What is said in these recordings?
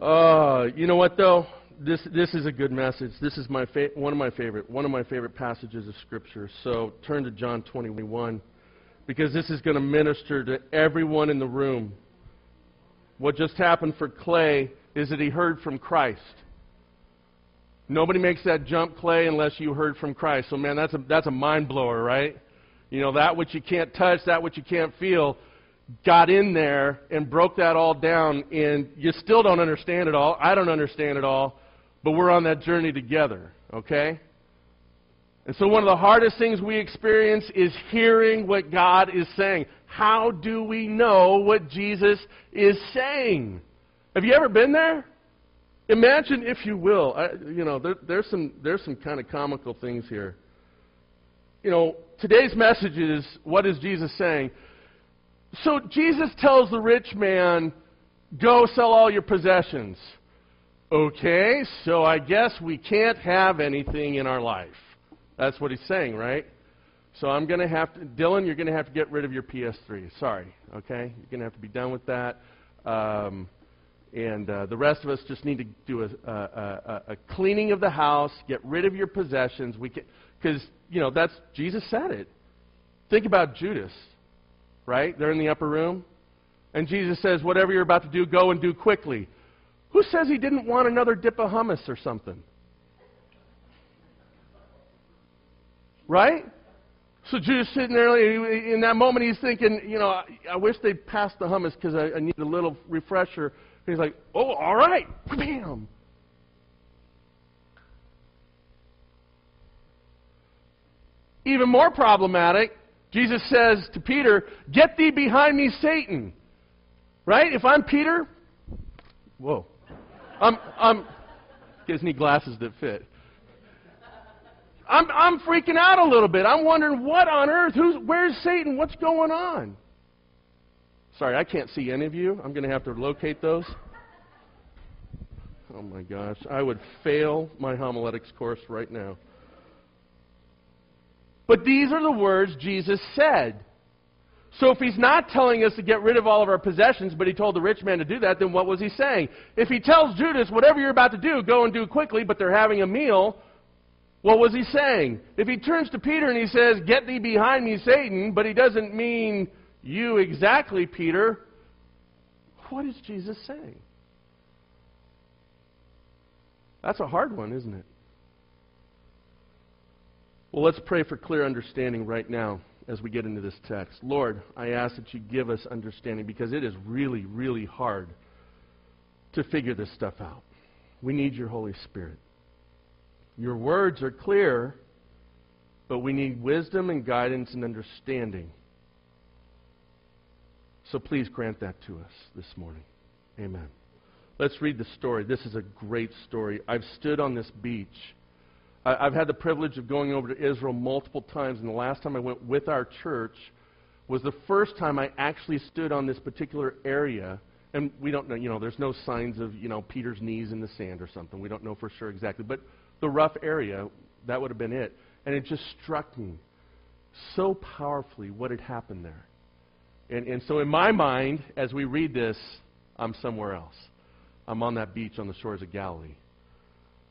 Uh, you know what though? This this is a good message. This is my fa- one of my favorite one of my favorite passages of scripture. So turn to John 21 because this is going to minister to everyone in the room. What just happened for Clay is that he heard from Christ. Nobody makes that jump, Clay, unless you heard from Christ. So man, that's a that's a mind blower, right? You know, that which you can't touch, that which you can't feel, got in there and broke that all down, and you still don't understand it all. I don't understand it all, but we're on that journey together, okay? And so, one of the hardest things we experience is hearing what God is saying. How do we know what Jesus is saying? Have you ever been there? Imagine, if you will, I, you know, there, there's some there's some kind of comical things here. You know, today's message is what is Jesus saying? So Jesus tells the rich man, Go sell all your possessions. Okay, so I guess we can't have anything in our life. That's what he's saying, right? So I'm going to have to, Dylan, you're going to have to get rid of your PS3. Sorry, okay? You're going to have to be done with that. Um, and uh, the rest of us just need to do a, a, a, a cleaning of the house, get rid of your possessions. We because you know that's Jesus said it. Think about Judas right? They're in the upper room. And Jesus says, Whatever you're about to do, go and do quickly. Who says he didn't want another dip of hummus or something? Right? So Judas sitting there, in that moment, he's thinking, you know, I, wish they'd pass the hummus because I, I need a little refresher. And he's like, oh, all right. Bam. Even more problematic, Jesus says to Peter, Get thee behind me, Satan. Right? If I'm Peter, whoa. I'm, I'm, gives me glasses that fit. I'm, I'm freaking out a little bit. I'm wondering what on earth, who's, where's Satan? What's going on? Sorry, I can't see any of you. I'm going to have to locate those. Oh my gosh, I would fail my homiletics course right now. But these are the words Jesus said. So if he's not telling us to get rid of all of our possessions, but he told the rich man to do that, then what was he saying? If he tells Judas, whatever you're about to do, go and do quickly, but they're having a meal, what was he saying? If he turns to Peter and he says, Get thee behind me, Satan, but he doesn't mean you exactly, Peter, what is Jesus saying? That's a hard one, isn't it? Well, let's pray for clear understanding right now as we get into this text. Lord, I ask that you give us understanding because it is really, really hard to figure this stuff out. We need your Holy Spirit. Your words are clear, but we need wisdom and guidance and understanding. So please grant that to us this morning. Amen. Let's read the story. This is a great story. I've stood on this beach I've had the privilege of going over to Israel multiple times, and the last time I went with our church was the first time I actually stood on this particular area. And we don't know, you know, there's no signs of, you know, Peter's knees in the sand or something. We don't know for sure exactly. But the rough area, that would have been it. And it just struck me so powerfully what had happened there. And, and so in my mind, as we read this, I'm somewhere else. I'm on that beach on the shores of Galilee.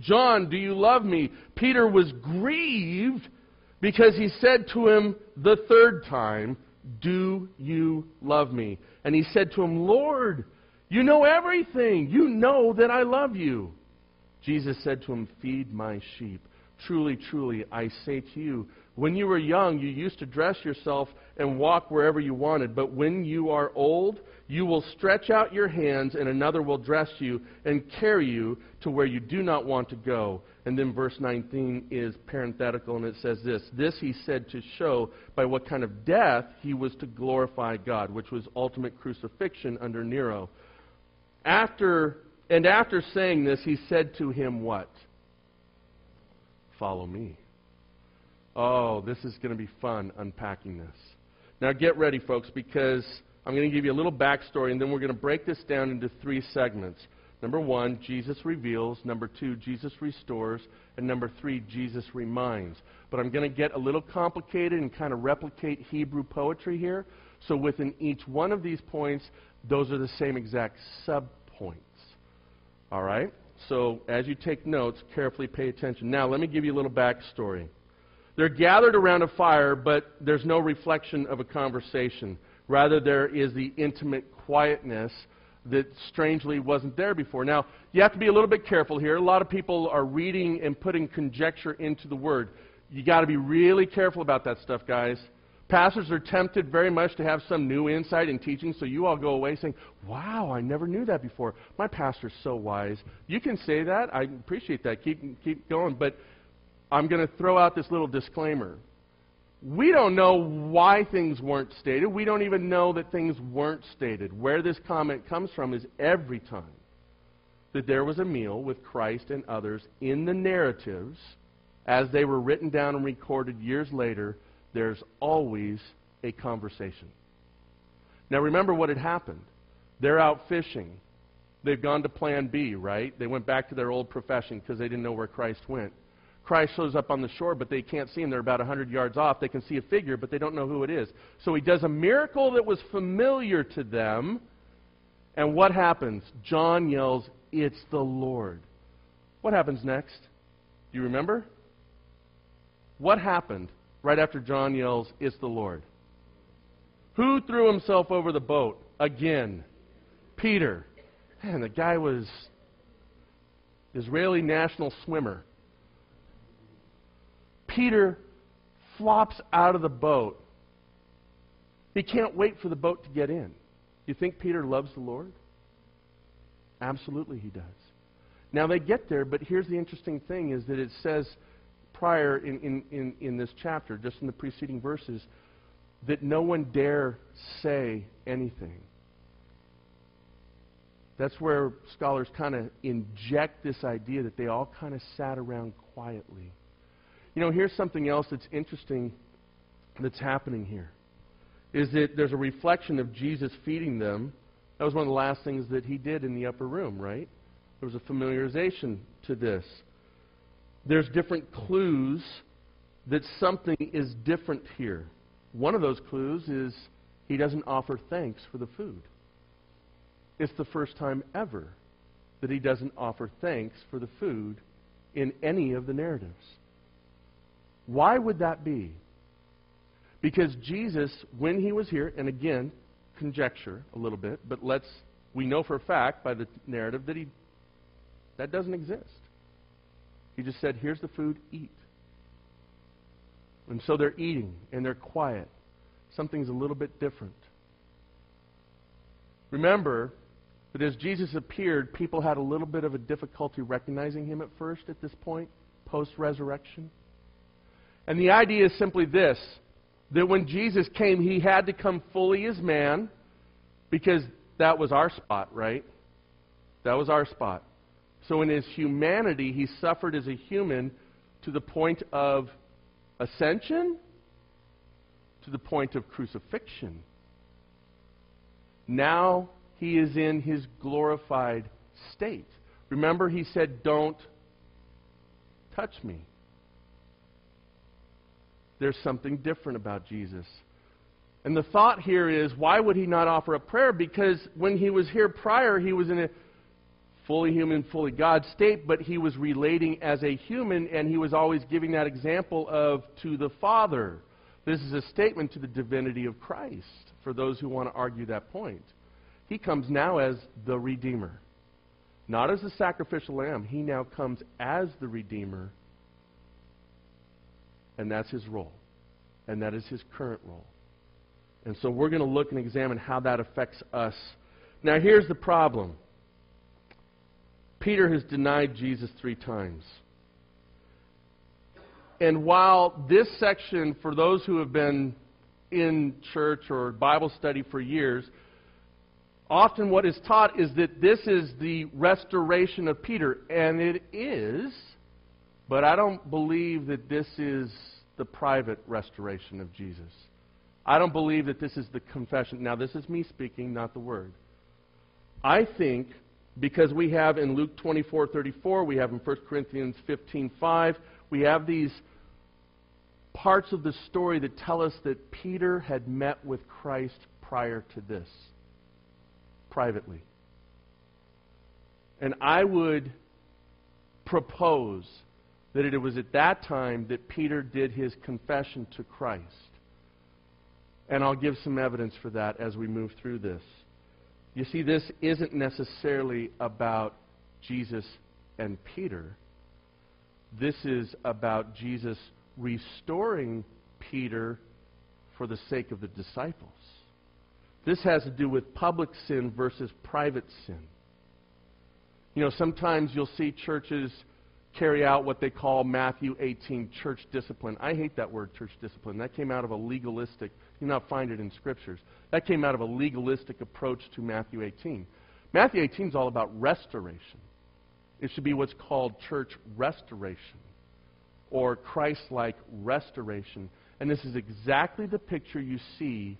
John, do you love me? Peter was grieved because he said to him the third time, Do you love me? And he said to him, Lord, you know everything. You know that I love you. Jesus said to him, Feed my sheep. Truly, truly, I say to you, when you were young, you used to dress yourself and walk wherever you wanted. But when you are old, you will stretch out your hands, and another will dress you and carry you to where you do not want to go. And then verse 19 is parenthetical, and it says this This he said to show by what kind of death he was to glorify God, which was ultimate crucifixion under Nero. After And after saying this, he said to him, What? Follow me. Oh, this is going to be fun unpacking this. Now get ready, folks, because I'm going to give you a little backstory, and then we're going to break this down into three segments. Number one, Jesus reveals. Number two, Jesus restores. And number three, Jesus reminds. But I'm going to get a little complicated and kind of replicate Hebrew poetry here. So within each one of these points, those are the same exact subpoints. All right? So as you take notes, carefully pay attention. Now, let me give you a little backstory. They're gathered around a fire, but there's no reflection of a conversation. Rather, there is the intimate quietness that strangely wasn't there before. Now, you have to be a little bit careful here. A lot of people are reading and putting conjecture into the word. You got to be really careful about that stuff, guys. Pastors are tempted very much to have some new insight in teaching, so you all go away saying, Wow, I never knew that before. My pastor's so wise. You can say that. I appreciate that. Keep, keep going. But I'm going to throw out this little disclaimer. We don't know why things weren't stated. We don't even know that things weren't stated. Where this comment comes from is every time that there was a meal with Christ and others in the narratives, as they were written down and recorded years later, there's always a conversation. Now remember what had happened. They're out fishing. They've gone to plan B, right? They went back to their old profession because they didn't know where Christ went. Christ shows up on the shore, but they can't see him. They're about 100 yards off. They can see a figure, but they don't know who it is. So he does a miracle that was familiar to them. And what happens? John yells, It's the Lord. What happens next? Do you remember? What happened right after John yells, It's the Lord? Who threw himself over the boat? Again. Peter. Man, the guy was Israeli national swimmer. Peter flops out of the boat. He can't wait for the boat to get in. You think Peter loves the Lord? Absolutely he does. Now they get there, but here's the interesting thing is that it says prior in, in, in, in this chapter, just in the preceding verses, that no one dare say anything. That's where scholars kind of inject this idea that they all kind of sat around quietly. You know, here's something else that's interesting that's happening here. Is that there's a reflection of Jesus feeding them. That was one of the last things that he did in the upper room, right? There was a familiarization to this. There's different clues that something is different here. One of those clues is he doesn't offer thanks for the food. It's the first time ever that he doesn't offer thanks for the food in any of the narratives. Why would that be? Because Jesus, when he was here, and again, conjecture a little bit, but let's we know for a fact by the narrative that he that doesn't exist. He just said, "Here's the food, eat." And so they're eating and they're quiet. Something's a little bit different. Remember that as Jesus appeared, people had a little bit of a difficulty recognizing him at first at this point, post resurrection. And the idea is simply this that when Jesus came, he had to come fully as man because that was our spot, right? That was our spot. So in his humanity, he suffered as a human to the point of ascension, to the point of crucifixion. Now he is in his glorified state. Remember, he said, Don't touch me there's something different about Jesus. And the thought here is why would he not offer a prayer? Because when he was here prior, he was in a fully human, fully God state, but he was relating as a human, and he was always giving that example of to the Father. This is a statement to the divinity of Christ for those who want to argue that point. He comes now as the Redeemer. Not as the sacrificial lamb. He now comes as the Redeemer and that's his role. And that is his current role. And so we're going to look and examine how that affects us. Now, here's the problem Peter has denied Jesus three times. And while this section, for those who have been in church or Bible study for years, often what is taught is that this is the restoration of Peter, and it is, but I don't believe that this is the private restoration of Jesus. I don't believe that this is the confession. Now, this is me speaking, not the word. I think because we have in Luke 24:34, we have in 1 Corinthians 15:5, we have these parts of the story that tell us that Peter had met with Christ prior to this privately. And I would propose that it was at that time that Peter did his confession to Christ. And I'll give some evidence for that as we move through this. You see, this isn't necessarily about Jesus and Peter. This is about Jesus restoring Peter for the sake of the disciples. This has to do with public sin versus private sin. You know, sometimes you'll see churches carry out what they call Matthew 18 church discipline. I hate that word, church discipline. That came out of a legalistic, you not find it in scriptures. That came out of a legalistic approach to Matthew 18. Matthew 18 is all about restoration. It should be what's called church restoration or Christ like restoration. And this is exactly the picture you see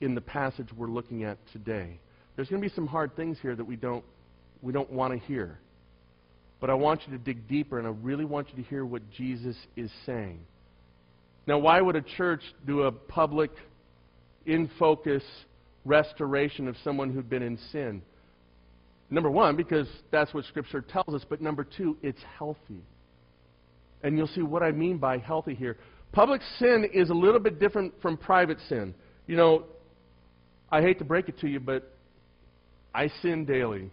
in the passage we're looking at today. There's going to be some hard things here that we don't, we don't want to hear. But I want you to dig deeper, and I really want you to hear what Jesus is saying. Now, why would a church do a public, in focus restoration of someone who'd been in sin? Number one, because that's what Scripture tells us, but number two, it's healthy. And you'll see what I mean by healthy here. Public sin is a little bit different from private sin. You know, I hate to break it to you, but I sin daily.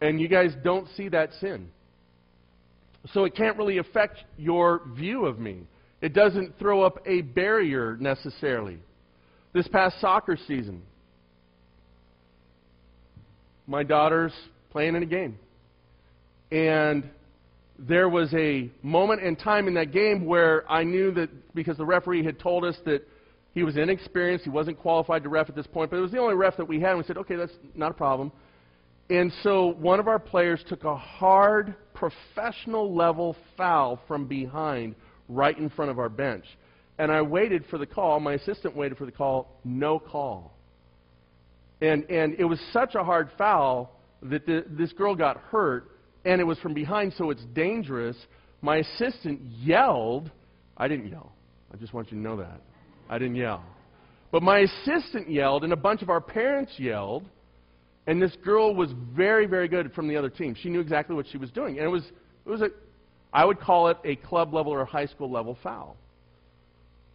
And you guys don't see that sin. So it can't really affect your view of me. It doesn't throw up a barrier necessarily. This past soccer season, my daughter's playing in a game. And there was a moment in time in that game where I knew that because the referee had told us that he was inexperienced, he wasn't qualified to ref at this point, but it was the only ref that we had, and we said, okay, that's not a problem. And so one of our players took a hard, professional level foul from behind right in front of our bench. And I waited for the call. My assistant waited for the call. No call. And, and it was such a hard foul that the, this girl got hurt, and it was from behind, so it's dangerous. My assistant yelled. I didn't yell. I just want you to know that. I didn't yell. But my assistant yelled, and a bunch of our parents yelled. And this girl was very, very good from the other team. She knew exactly what she was doing. And it was, it was a, I would call it a club level or high school level foul.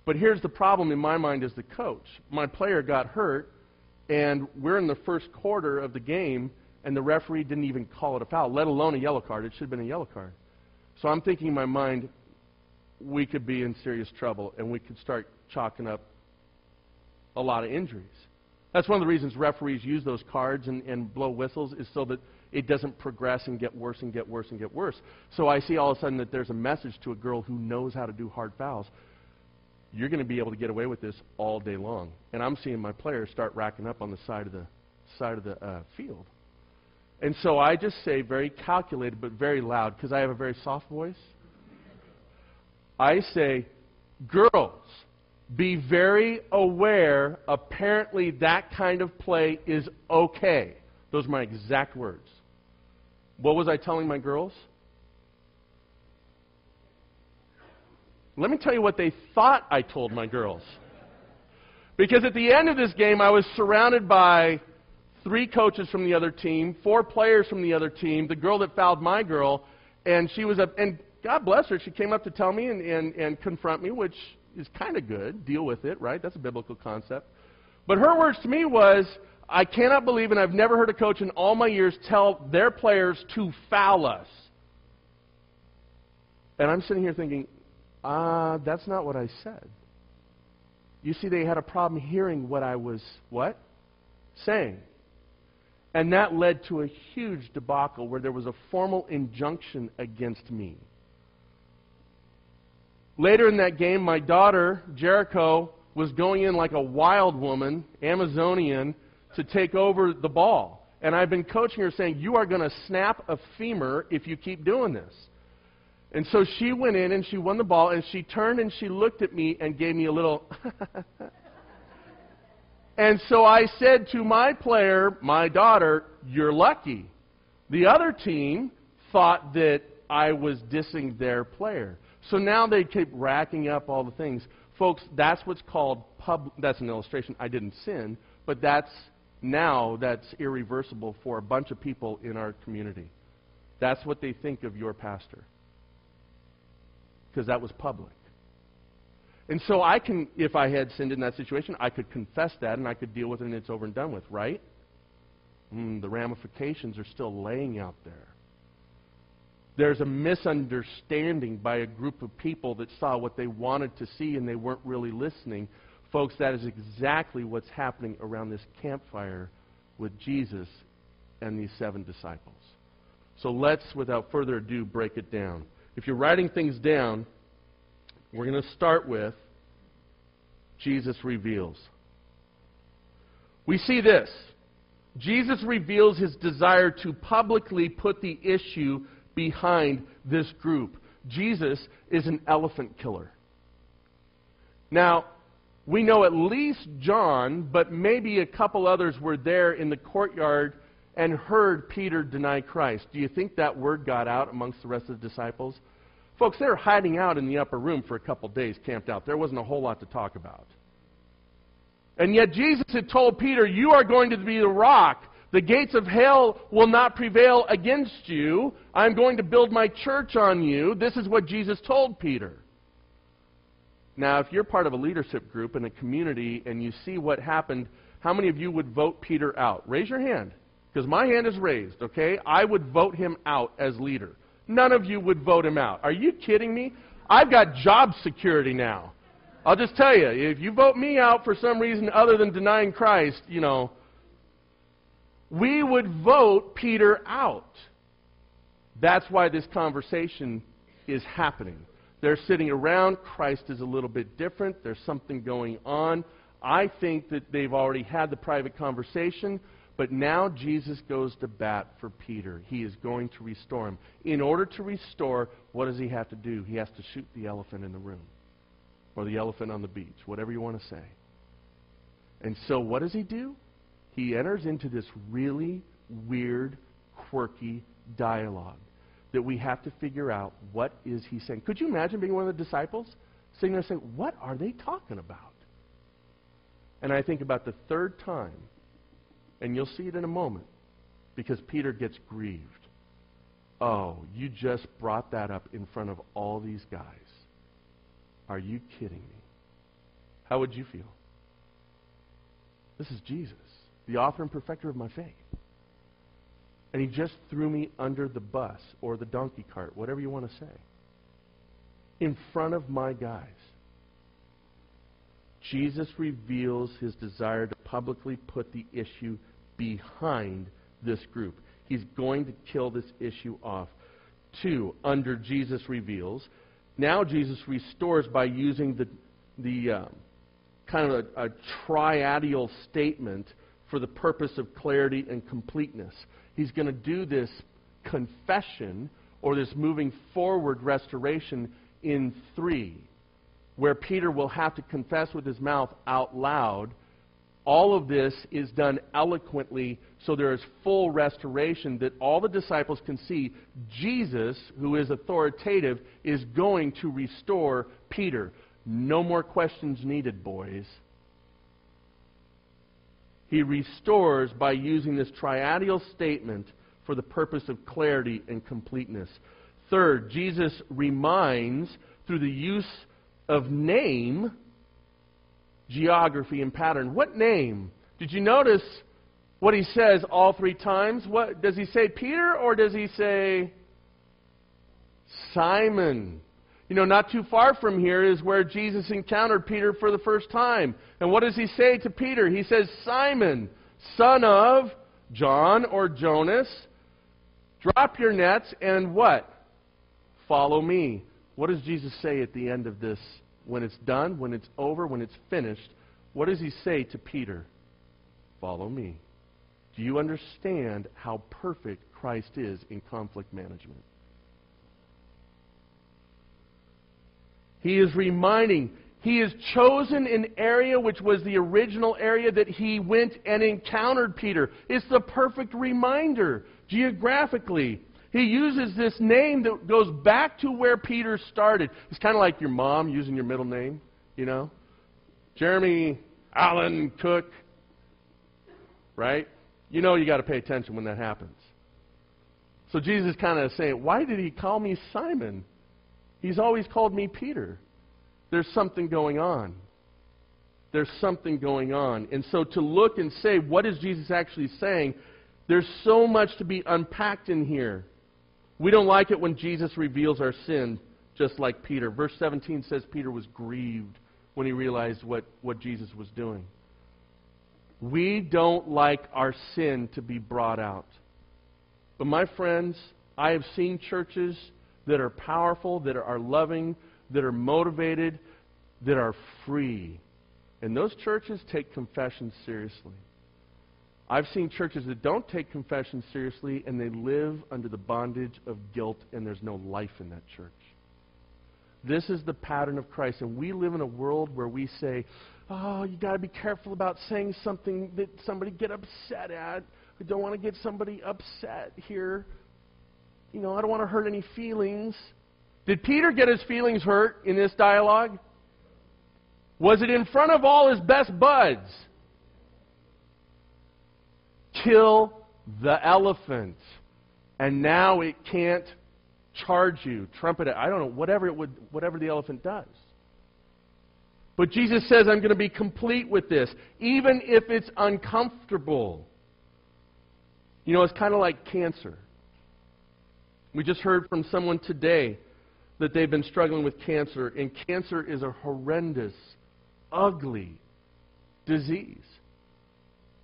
But here's the problem in my mind as the coach. My player got hurt, and we're in the first quarter of the game, and the referee didn't even call it a foul, let alone a yellow card. It should have been a yellow card. So I'm thinking in my mind, we could be in serious trouble, and we could start chalking up a lot of injuries. That's one of the reasons referees use those cards and, and blow whistles is so that it doesn't progress and get worse and get worse and get worse. So I see all of a sudden that there's a message to a girl who knows how to do hard fouls. You're going to be able to get away with this all day long. And I'm seeing my players start racking up on the side of the side of the uh, field. And so I just say very calculated but very loud because I have a very soft voice. I say, girls, be very aware, apparently, that kind of play is okay. Those are my exact words. What was I telling my girls? Let me tell you what they thought I told my girls. Because at the end of this game, I was surrounded by three coaches from the other team, four players from the other team, the girl that fouled my girl, and she was up, and God bless her, she came up to tell me and, and, and confront me, which is kind of good. Deal with it, right? That's a biblical concept. But her words to me was, I cannot believe, and I've never heard a coach in all my years tell their players to foul us. And I'm sitting here thinking, ah, uh, that's not what I said. You see, they had a problem hearing what I was, what? Saying. And that led to a huge debacle where there was a formal injunction against me. Later in that game, my daughter, Jericho, was going in like a wild woman, Amazonian, to take over the ball. And I've been coaching her saying, You are going to snap a femur if you keep doing this. And so she went in and she won the ball, and she turned and she looked at me and gave me a little. and so I said to my player, my daughter, You're lucky. The other team thought that I was dissing their player. So now they keep racking up all the things. Folks, that's what's called pub. That's an illustration. I didn't sin, but that's now that's irreversible for a bunch of people in our community. That's what they think of your pastor. Because that was public. And so I can, if I had sinned in that situation, I could confess that and I could deal with it and it's over and done with, right? Mm, the ramifications are still laying out there. There's a misunderstanding by a group of people that saw what they wanted to see and they weren't really listening. Folks, that is exactly what's happening around this campfire with Jesus and these seven disciples. So let's, without further ado, break it down. If you're writing things down, we're going to start with Jesus reveals. We see this. Jesus reveals his desire to publicly put the issue behind this group. Jesus is an elephant killer. Now, we know at least John, but maybe a couple others were there in the courtyard and heard Peter deny Christ. Do you think that word got out amongst the rest of the disciples? Folks, they were hiding out in the upper room for a couple days, camped out. There wasn't a whole lot to talk about. And yet Jesus had told Peter, You are going to be the rock. The gates of hell will not prevail against you. I'm going to build my church on you. This is what Jesus told Peter. Now, if you're part of a leadership group in a community and you see what happened, how many of you would vote Peter out? Raise your hand. Because my hand is raised, okay? I would vote him out as leader. None of you would vote him out. Are you kidding me? I've got job security now. I'll just tell you, if you vote me out for some reason other than denying Christ, you know, we would vote Peter out. That's why this conversation is happening. They're sitting around. Christ is a little bit different. There's something going on. I think that they've already had the private conversation, but now Jesus goes to bat for Peter. He is going to restore him. In order to restore, what does he have to do? He has to shoot the elephant in the room or the elephant on the beach, whatever you want to say. And so what does he do? He enters into this really weird, quirky dialogue that we have to figure out what is he saying. Could you imagine being one of the disciples sitting there saying, "What are they talking about?" And I think about the third time, and you'll see it in a moment, because Peter gets grieved. Oh, you just brought that up in front of all these guys. Are you kidding me? How would you feel? This is Jesus, the author and perfecter of my faith. And he just threw me under the bus or the donkey cart, whatever you want to say, in front of my guys. Jesus reveals his desire to publicly put the issue behind this group. He's going to kill this issue off. Two, under Jesus reveals. Now Jesus restores by using the, the uh, kind of a, a triadial statement for the purpose of clarity and completeness he's going to do this confession or this moving forward restoration in three, where Peter will have to confess with his mouth out loud. All of this is done eloquently, so there is full restoration that all the disciples can see Jesus, who is authoritative, is going to restore Peter. No more questions needed, boys. He restores by using this triadial statement for the purpose of clarity and completeness. Third, Jesus reminds through the use of name, geography, and pattern. What name? Did you notice what he says all three times? What does he say Peter or does he say Simon? You know, not too far from here is where Jesus encountered Peter for the first time. And what does he say to Peter? He says, Simon, son of John or Jonas, drop your nets and what? Follow me. What does Jesus say at the end of this? When it's done, when it's over, when it's finished, what does he say to Peter? Follow me. Do you understand how perfect Christ is in conflict management? He is reminding, he has chosen an area which was the original area that he went and encountered Peter. It's the perfect reminder geographically. He uses this name that goes back to where Peter started. It's kind of like your mom using your middle name, you know? Jeremy Allen Cook, right? You know you got to pay attention when that happens. So Jesus kind of saying, Why did he call me Simon? He's always called me Peter. There's something going on. There's something going on. And so to look and say, what is Jesus actually saying? There's so much to be unpacked in here. We don't like it when Jesus reveals our sin, just like Peter. Verse 17 says Peter was grieved when he realized what, what Jesus was doing. We don't like our sin to be brought out. But my friends, I have seen churches that are powerful, that are loving, that are motivated, that are free. And those churches take confession seriously. I've seen churches that don't take confession seriously and they live under the bondage of guilt and there's no life in that church. This is the pattern of Christ. And we live in a world where we say, oh, you got to be careful about saying something that somebody get upset at. I don't want to get somebody upset here you know, I don't want to hurt any feelings. Did Peter get his feelings hurt in this dialogue? Was it in front of all his best buds? Kill the elephant. And now it can't charge you, trumpet it. I don't know, whatever it would whatever the elephant does. But Jesus says, I'm going to be complete with this, even if it's uncomfortable. You know, it's kind of like cancer. We just heard from someone today that they've been struggling with cancer, and cancer is a horrendous, ugly disease.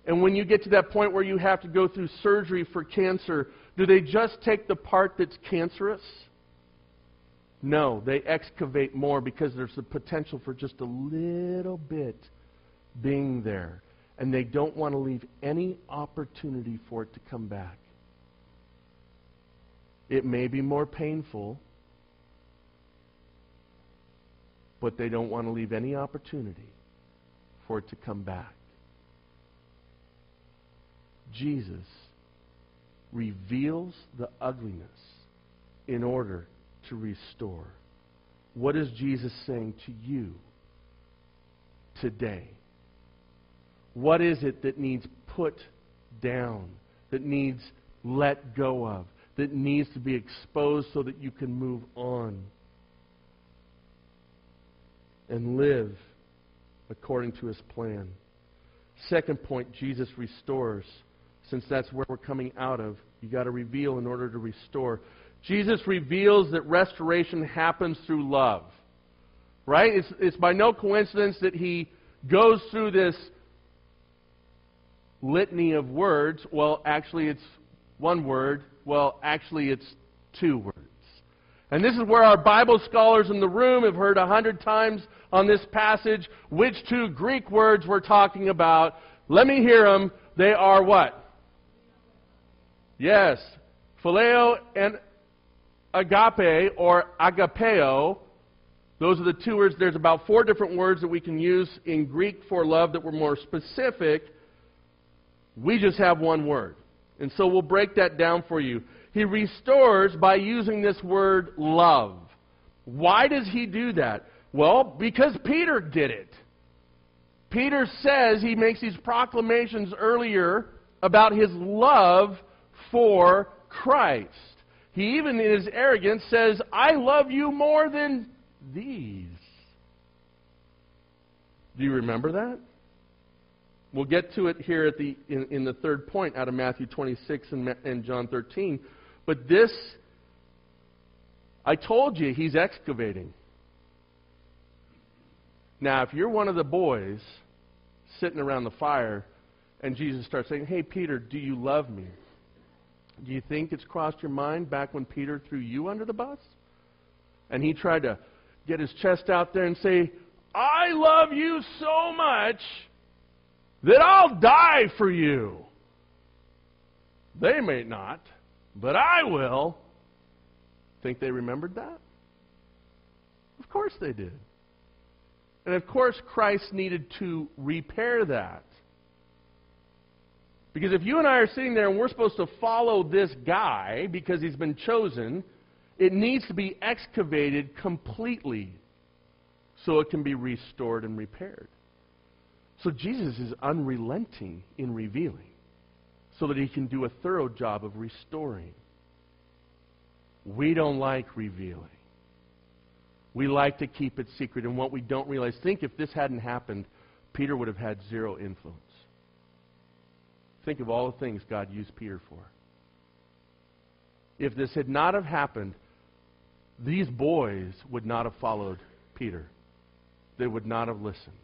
And when you get to that point where you have to go through surgery for cancer, do they just take the part that's cancerous? No, they excavate more because there's the potential for just a little bit being there. And they don't want to leave any opportunity for it to come back. It may be more painful, but they don't want to leave any opportunity for it to come back. Jesus reveals the ugliness in order to restore. What is Jesus saying to you today? What is it that needs put down, that needs let go of, that needs to be exposed so that you can move on and live according to his plan. Second point, Jesus restores. Since that's where we're coming out of, you got to reveal in order to restore. Jesus reveals that restoration happens through love. Right? It's, it's by no coincidence that he goes through this litany of words. Well, actually, it's one word well, actually, it's two words. And this is where our Bible scholars in the room have heard a hundred times on this passage which two Greek words we're talking about. Let me hear them. They are what? Yes. Phileo and agape or agapeo. Those are the two words. There's about four different words that we can use in Greek for love that were more specific. We just have one word. And so we'll break that down for you. He restores by using this word love. Why does he do that? Well, because Peter did it. Peter says he makes these proclamations earlier about his love for Christ. He even in his arrogance says, I love you more than these. Do you remember that? We'll get to it here at the, in, in the third point out of Matthew 26 and, and John 13. But this, I told you, he's excavating. Now, if you're one of the boys sitting around the fire and Jesus starts saying, Hey, Peter, do you love me? Do you think it's crossed your mind back when Peter threw you under the bus? And he tried to get his chest out there and say, I love you so much that I'll die for you. They may not, but I will. Think they remembered that? Of course they did. And of course, Christ needed to repair that. Because if you and I are sitting there and we're supposed to follow this guy because he's been chosen, it needs to be excavated completely so it can be restored and repaired. So Jesus is unrelenting in revealing so that he can do a thorough job of restoring. We don't like revealing. We like to keep it secret. And what we don't realize, think if this hadn't happened, Peter would have had zero influence. Think of all the things God used Peter for. If this had not have happened, these boys would not have followed Peter. They would not have listened.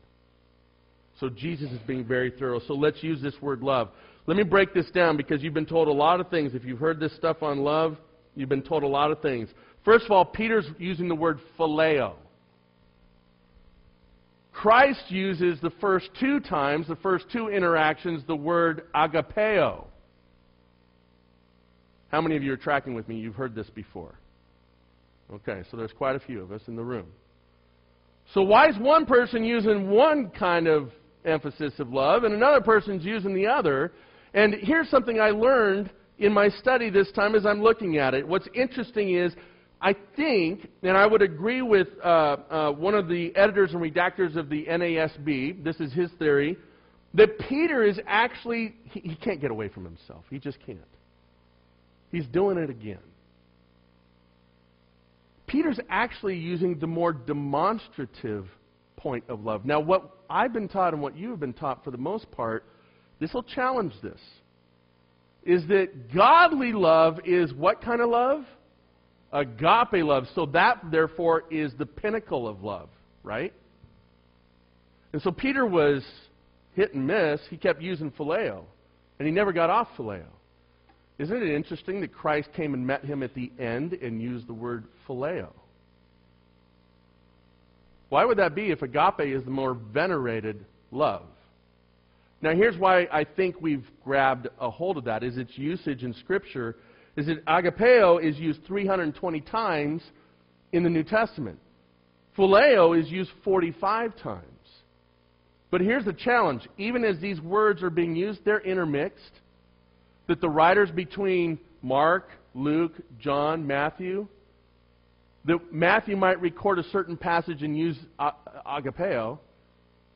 So Jesus is being very thorough. So let's use this word love. Let me break this down because you've been told a lot of things. If you've heard this stuff on love, you've been told a lot of things. First of all, Peter's using the word phileo. Christ uses the first two times, the first two interactions, the word agapeo. How many of you are tracking with me? You've heard this before. Okay, so there's quite a few of us in the room. So why is one person using one kind of emphasis of love and another person's using the other? And here's something I learned in my study this time as I'm looking at it. What's interesting is I think, and I would agree with uh, uh, one of the editors and redactors of the NASB, this is his theory, that Peter is actually, he, he can't get away from himself. He just can't. He's doing it again. Peter's actually using the more demonstrative point of love. Now, what I've been taught and what you have been taught for the most part, this will challenge this, is that godly love is what kind of love? Agape love. So that, therefore, is the pinnacle of love, right? And so Peter was hit and miss. He kept using phileo, and he never got off phileo. Isn't it interesting that Christ came and met him at the end and used the word phileo? Why would that be if agape is the more venerated love? Now here's why I think we've grabbed a hold of that is its usage in scripture is that agapeo is used 320 times in the New Testament. Phileo is used 45 times. But here's the challenge. Even as these words are being used, they're intermixed that the writers between Mark, Luke, John, Matthew, that Matthew might record a certain passage and use agapeo,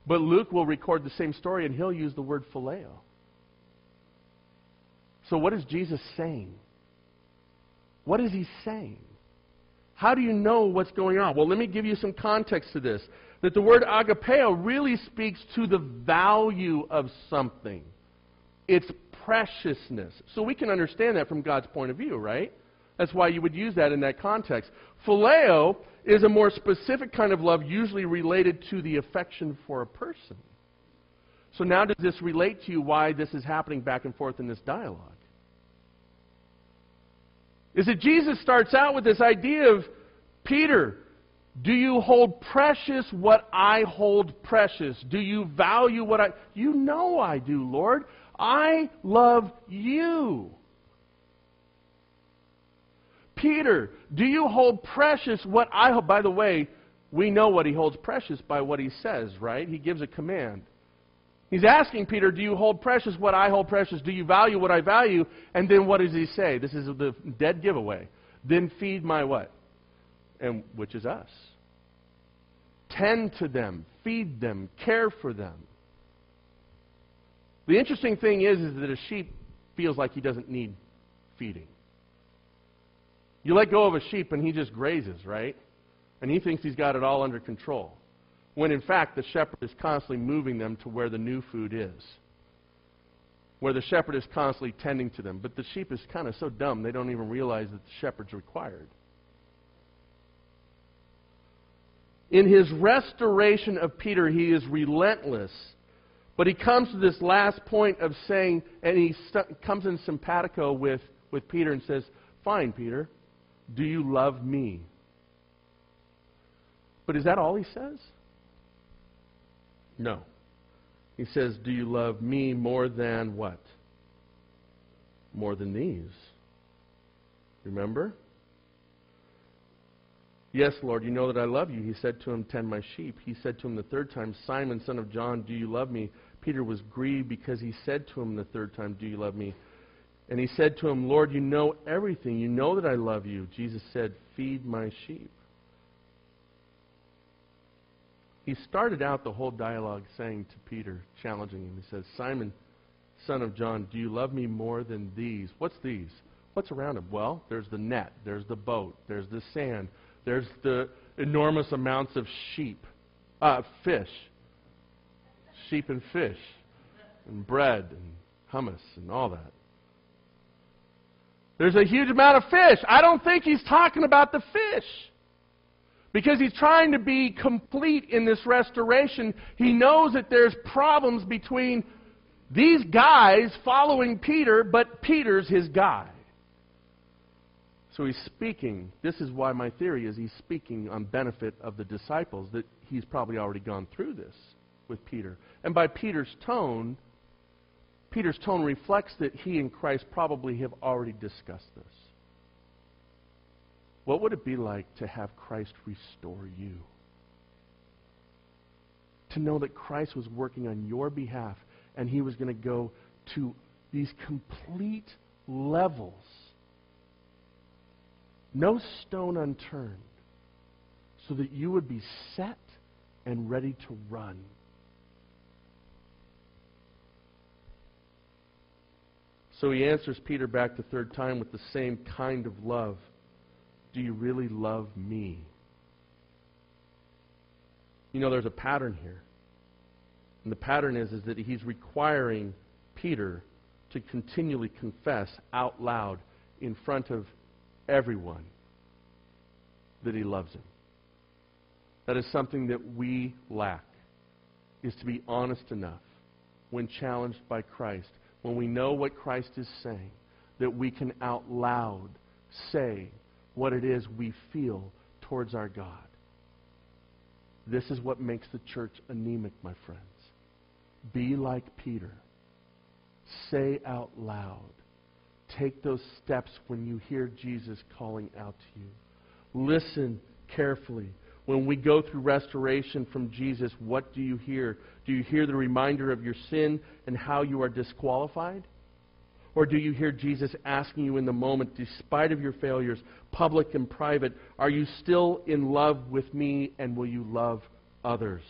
but Luke will record the same story and he'll use the word phileo. So what is Jesus saying? What is he saying? How do you know what's going on? Well, let me give you some context to this. That the word agapeo really speaks to the value of something. It's preciousness. So we can understand that from God's point of view, right? That's why you would use that in that context. Phileo is a more specific kind of love, usually related to the affection for a person. So now, does this relate to you why this is happening back and forth in this dialogue? Is that Jesus starts out with this idea of Peter, do you hold precious what I hold precious? Do you value what I. You know I do, Lord. I love you. Peter, do you hold precious what I hold? By the way, we know what he holds precious by what he says, right? He gives a command. He's asking Peter, Do you hold precious what I hold precious? Do you value what I value? And then what does he say? This is the dead giveaway. Then feed my what? And which is us. Tend to them, feed them, care for them. The interesting thing is, is that a sheep feels like he doesn't need feeding. You let go of a sheep and he just grazes, right? And he thinks he's got it all under control. When in fact, the shepherd is constantly moving them to where the new food is. Where the shepherd is constantly tending to them. But the sheep is kind of so dumb they don't even realize that the shepherd's required. In his restoration of Peter, he is relentless but he comes to this last point of saying, and he st- comes in simpatico with, with Peter and says, Fine, Peter, do you love me? But is that all he says? No. He says, Do you love me more than what? More than these. Remember? Yes, Lord, you know that I love you. He said to him, Tend my sheep. He said to him the third time, Simon, son of John, do you love me? Peter was grieved because he said to him the third time, Do you love me? And he said to him, Lord, you know everything. You know that I love you. Jesus said, Feed my sheep. He started out the whole dialogue saying to Peter, challenging him, He says, Simon, son of John, do you love me more than these? What's these? What's around him? Well, there's the net, there's the boat, there's the sand, there's the enormous amounts of sheep, uh, fish, sheep and fish, and bread and hummus and all that. There's a huge amount of fish. I don't think he's talking about the fish. Because he's trying to be complete in this restoration. He knows that there's problems between these guys following Peter, but Peter's his guy. So he's speaking. This is why my theory is he's speaking on benefit of the disciples, that he's probably already gone through this with Peter. And by Peter's tone, Peter's tone reflects that he and Christ probably have already discussed this. What would it be like to have Christ restore you? To know that Christ was working on your behalf and he was going to go to these complete levels. No stone unturned. So that you would be set and ready to run. So he answers Peter back the third time with the same kind of love. Do you really love me? You know, there's a pattern here. And the pattern is, is that he's requiring Peter to continually confess out loud in front of everyone that he loves him. That is something that we lack, is to be honest enough when challenged by Christ when we know what Christ is saying, that we can out loud say what it is we feel towards our God. This is what makes the church anemic, my friends. Be like Peter. Say out loud. Take those steps when you hear Jesus calling out to you. Listen carefully. When we go through restoration from Jesus, what do you hear? Do you hear the reminder of your sin and how you are disqualified? Or do you hear Jesus asking you in the moment, despite of your failures, public and private, are you still in love with me and will you love others?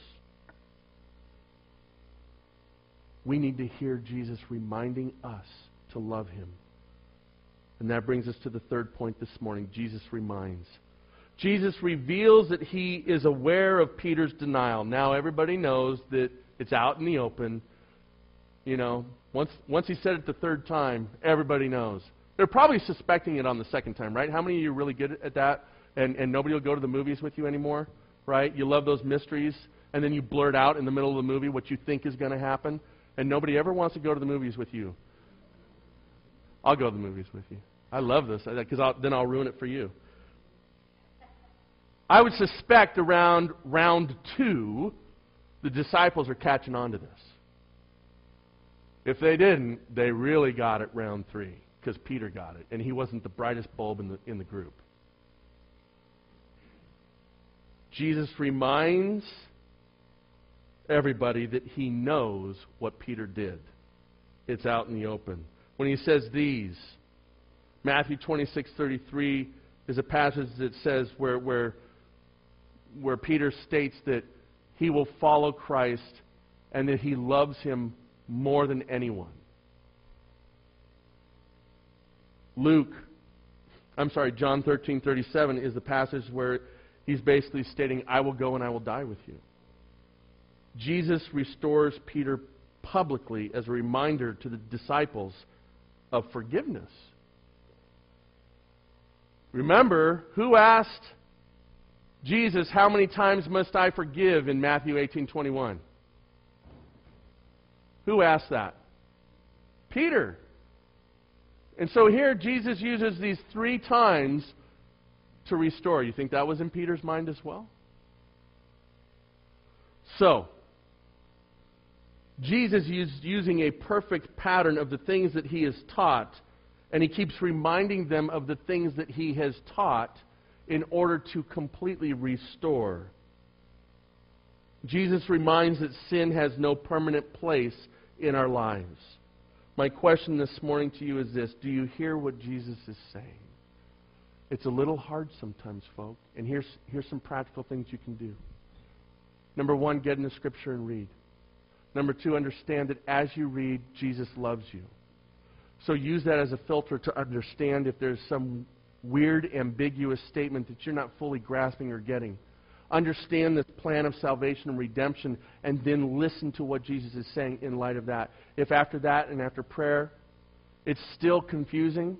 We need to hear Jesus reminding us to love him. And that brings us to the third point this morning. Jesus reminds. Jesus reveals that he is aware of Peter's denial. Now everybody knows that it's out in the open. You know, once once he said it the third time, everybody knows. They're probably suspecting it on the second time, right? How many of you are really good at that? And and nobody will go to the movies with you anymore, right? You love those mysteries, and then you blurt out in the middle of the movie what you think is going to happen, and nobody ever wants to go to the movies with you. I'll go to the movies with you. I love this because then I'll ruin it for you. I would suspect around round two, the disciples are catching on to this. If they didn't, they really got it round three because Peter got it, and he wasn't the brightest bulb in the, in the group. Jesus reminds everybody that he knows what Peter did. It's out in the open. When he says these, Matthew 26, 33 is a passage that says where, where, where Peter states that he will follow Christ and that he loves him more than anyone. Luke, I'm sorry, John 13:37 is the passage where he's basically stating, "I will go and I will die with you." Jesus restores Peter publicly as a reminder to the disciples of forgiveness. Remember, who asked Jesus, how many times must I forgive in Matthew 18:21? Who asked that? Peter. And so here Jesus uses these three times to restore. You think that was in Peter's mind as well? So, Jesus is using a perfect pattern of the things that he has taught, and he keeps reminding them of the things that he has taught in order to completely restore. Jesus reminds that sin has no permanent place in our lives. My question this morning to you is this Do you hear what Jesus is saying? It's a little hard sometimes, folk. And here's, here's some practical things you can do. Number one, get in the scripture and read. Number two, understand that as you read, Jesus loves you. So use that as a filter to understand if there's some weird, ambiguous statement that you're not fully grasping or getting. Understand this plan of salvation and redemption, and then listen to what Jesus is saying in light of that. If after that and after prayer it's still confusing,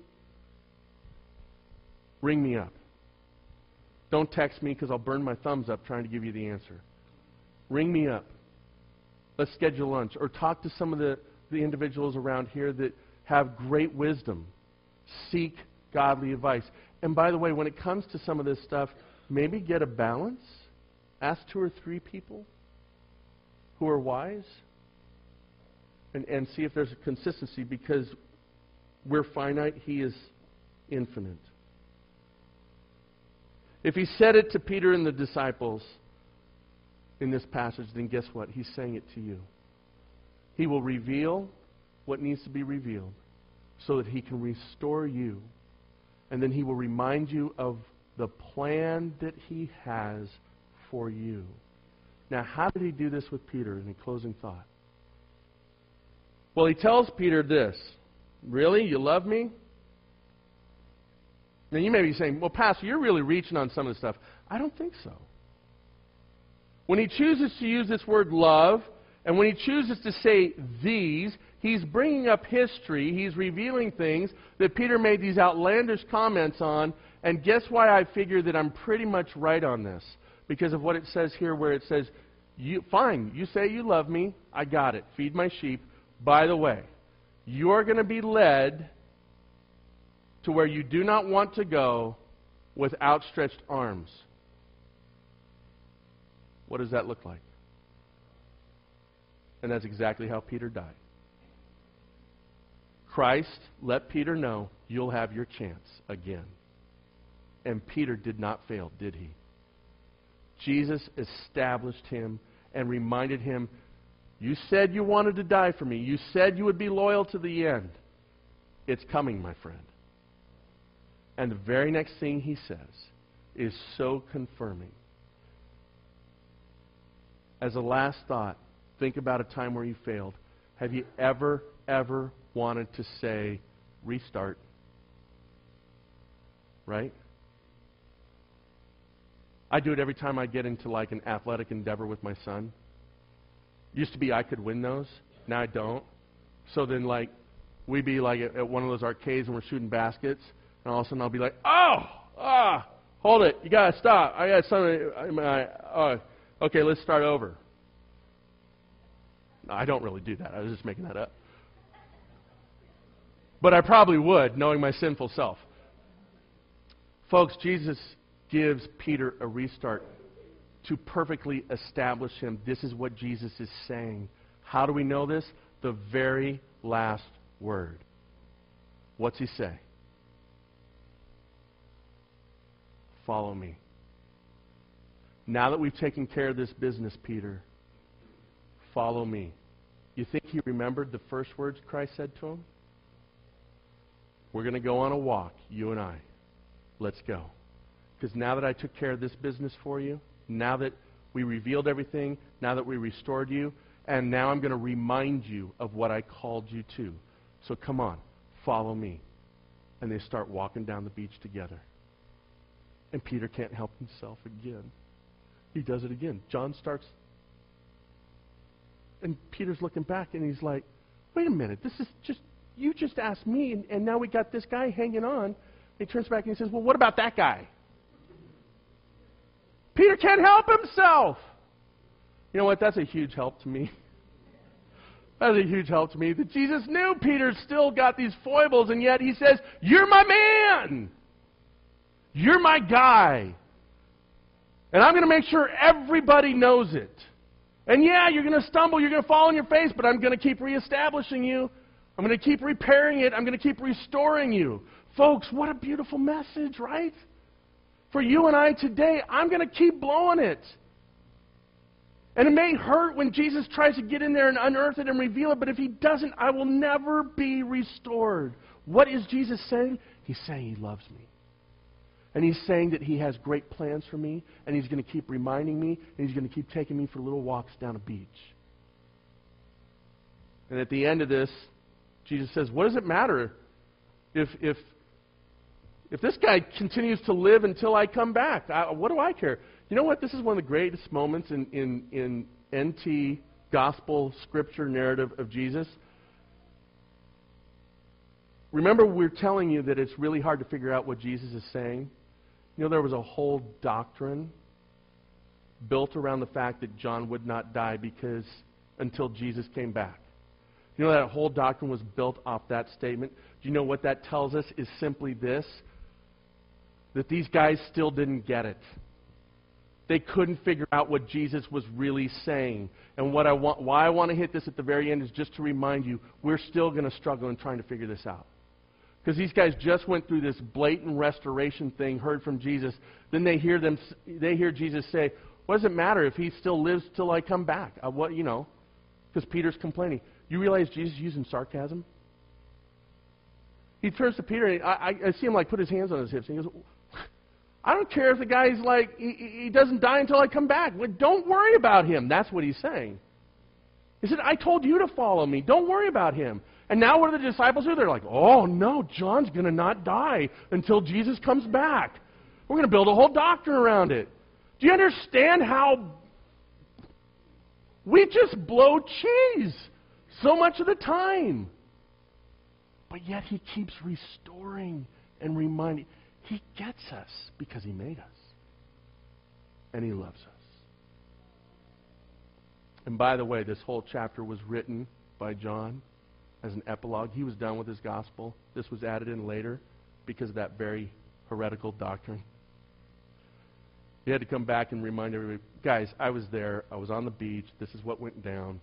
ring me up. Don't text me because I'll burn my thumbs up trying to give you the answer. Ring me up. Let's schedule lunch. Or talk to some of the, the individuals around here that have great wisdom. Seek godly advice. And by the way, when it comes to some of this stuff, maybe get a balance. Ask two or three people who are wise and, and see if there's a consistency because we're finite, He is infinite. If He said it to Peter and the disciples in this passage, then guess what? He's saying it to you. He will reveal what needs to be revealed so that He can restore you and then he will remind you of the plan that he has for you. Now, how did he do this with Peter in a closing thought? Well, he tells Peter this Really? You love me? Now, you may be saying, Well, Pastor, you're really reaching on some of this stuff. I don't think so. When he chooses to use this word love, and when he chooses to say these, he's bringing up history. He's revealing things that Peter made these outlandish comments on. And guess why I figure that I'm pretty much right on this? Because of what it says here, where it says, you, Fine, you say you love me. I got it. Feed my sheep. By the way, you're going to be led to where you do not want to go with outstretched arms. What does that look like? And that's exactly how Peter died. Christ let Peter know, you'll have your chance again. And Peter did not fail, did he? Jesus established him and reminded him, You said you wanted to die for me. You said you would be loyal to the end. It's coming, my friend. And the very next thing he says is so confirming. As a last thought, think about a time where you failed. Have you ever, ever wanted to say, restart? Right? I do it every time I get into like an athletic endeavor with my son. Used to be I could win those. Now I don't. So then like we'd be like at, one of those arcades and we're shooting baskets, and all of a sudden I'll be like, oh, ah, hold it, you gotta stop. I got something. I, I, uh, okay, let's start over. I don't really do that. I was just making that up. But I probably would, knowing my sinful self. Folks, Jesus gives Peter a restart to perfectly establish him. This is what Jesus is saying. How do we know this? The very last word. What's he say? Follow me. Now that we've taken care of this business, Peter, follow me. You think he remembered the first words Christ said to him? We're going to go on a walk, you and I. Let's go. Because now that I took care of this business for you, now that we revealed everything, now that we restored you, and now I'm going to remind you of what I called you to. So come on, follow me. And they start walking down the beach together. And Peter can't help himself again. He does it again. John starts and Peter's looking back and he's like, wait a minute, this is just, you just asked me, and, and now we got this guy hanging on. He turns back and he says, well, what about that guy? Peter can't help himself. You know what? That's a huge help to me. That's a huge help to me that Jesus knew Peter still got these foibles, and yet he says, You're my man. You're my guy. And I'm going to make sure everybody knows it. And yeah, you're going to stumble, you're going to fall on your face, but I'm going to keep reestablishing you. I'm going to keep repairing it. I'm going to keep restoring you. Folks, what a beautiful message, right? For you and I today, I'm going to keep blowing it. And it may hurt when Jesus tries to get in there and unearth it and reveal it, but if he doesn't, I will never be restored. What is Jesus saying? He's saying he loves me. And he's saying that he has great plans for me, and he's going to keep reminding me, and he's going to keep taking me for little walks down a beach. And at the end of this, Jesus says, What does it matter if, if, if this guy continues to live until I come back? I, what do I care? You know what? This is one of the greatest moments in, in, in NT gospel scripture narrative of Jesus. Remember, we're telling you that it's really hard to figure out what Jesus is saying. You know, there was a whole doctrine built around the fact that John would not die because until Jesus came back. You know, that whole doctrine was built off that statement. Do you know what that tells us? Is simply this that these guys still didn't get it. They couldn't figure out what Jesus was really saying. And what I want, why I want to hit this at the very end is just to remind you we're still going to struggle in trying to figure this out. Because these guys just went through this blatant restoration thing, heard from Jesus. Then they hear them, they hear Jesus say, "What does it matter if he still lives till I come back?" Uh, what you know? Because Peter's complaining. You realize Jesus is using sarcasm. He turns to Peter and I, I see him like put his hands on his hips and he goes, "I don't care if the guy's like he, he doesn't die until I come back. Well, don't worry about him." That's what he's saying. He said, "I told you to follow me. Don't worry about him." And now what do the disciples do? They're like, oh, no, John's going to not die until Jesus comes back. We're going to build a whole doctrine around it. Do you understand how we just blow cheese so much of the time? But yet he keeps restoring and reminding. He gets us because he made us. And he loves us. And by the way, this whole chapter was written by John as an epilogue. He was done with his gospel. This was added in later because of that very heretical doctrine. He had to come back and remind everybody, guys, I was there. I was on the beach. This is what went down.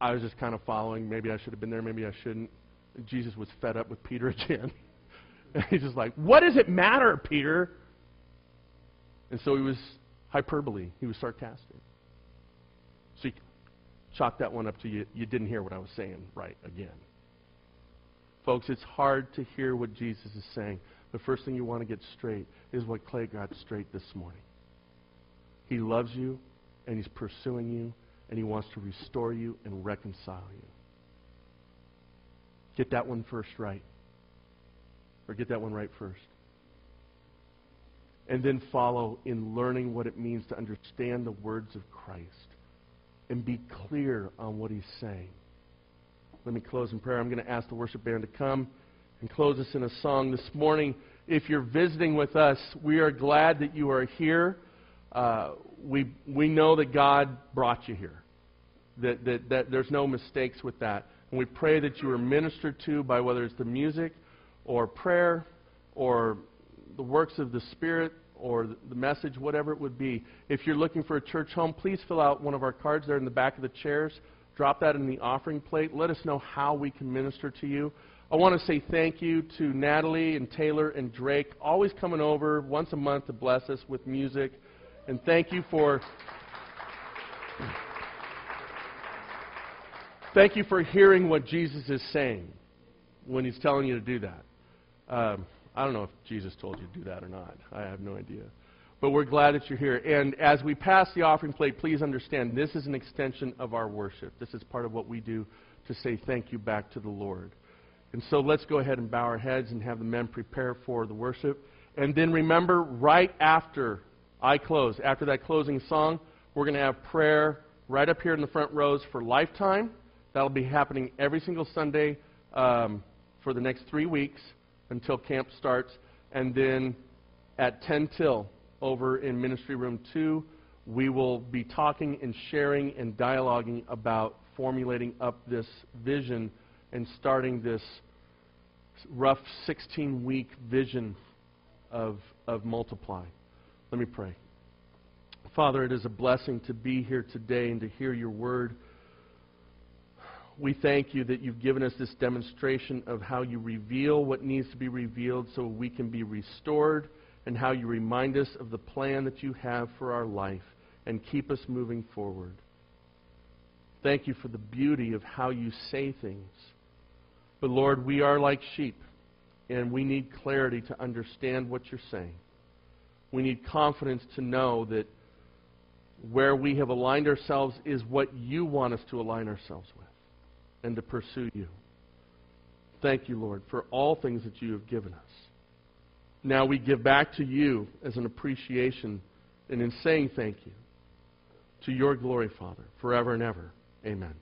I was just kind of following. Maybe I should have been there. Maybe I shouldn't. Jesus was fed up with Peter again. and he's just like, what does it matter, Peter? And so he was hyperbole. He was sarcastic. Chalk that one up to you. You didn't hear what I was saying right again. Folks, it's hard to hear what Jesus is saying. The first thing you want to get straight is what Clay got straight this morning. He loves you, and He's pursuing you, and He wants to restore you and reconcile you. Get that one first right. Or get that one right first. And then follow in learning what it means to understand the words of Christ and be clear on what he's saying. Let me close in prayer. I'm going to ask the worship band to come and close us in a song this morning. If you're visiting with us, we are glad that you are here. Uh, we, we know that God brought you here, that, that, that there's no mistakes with that. And we pray that you are ministered to by whether it's the music or prayer or the works of the Spirit or the message, whatever it would be. If you're looking for a church home, please fill out one of our cards there in the back of the chairs. Drop that in the offering plate. Let us know how we can minister to you. I want to say thank you to Natalie and Taylor and Drake, always coming over once a month to bless us with music. And thank you for. Thank you for hearing what Jesus is saying when he's telling you to do that. Um, I don't know if Jesus told you to do that or not. I have no idea. But we're glad that you're here. And as we pass the offering plate, please understand this is an extension of our worship. This is part of what we do to say thank you back to the Lord. And so let's go ahead and bow our heads and have the men prepare for the worship. And then remember, right after I close, after that closing song, we're going to have prayer right up here in the front rows for lifetime. That'll be happening every single Sunday um, for the next three weeks until camp starts. And then at 10 till, over in Ministry Room 2, we will be talking and sharing and dialoguing about formulating up this vision and starting this rough 16 week vision of, of multiply. Let me pray. Father, it is a blessing to be here today and to hear your word. We thank you that you've given us this demonstration of how you reveal what needs to be revealed so we can be restored, and how you remind us of the plan that you have for our life and keep us moving forward. Thank you for the beauty of how you say things. But Lord, we are like sheep, and we need clarity to understand what you're saying. We need confidence to know that where we have aligned ourselves is what you want us to align ourselves with and to pursue you. Thank you, Lord, for all things that you have given us. Now we give back to you as an appreciation and in saying thank you to your glory, Father, forever and ever. Amen.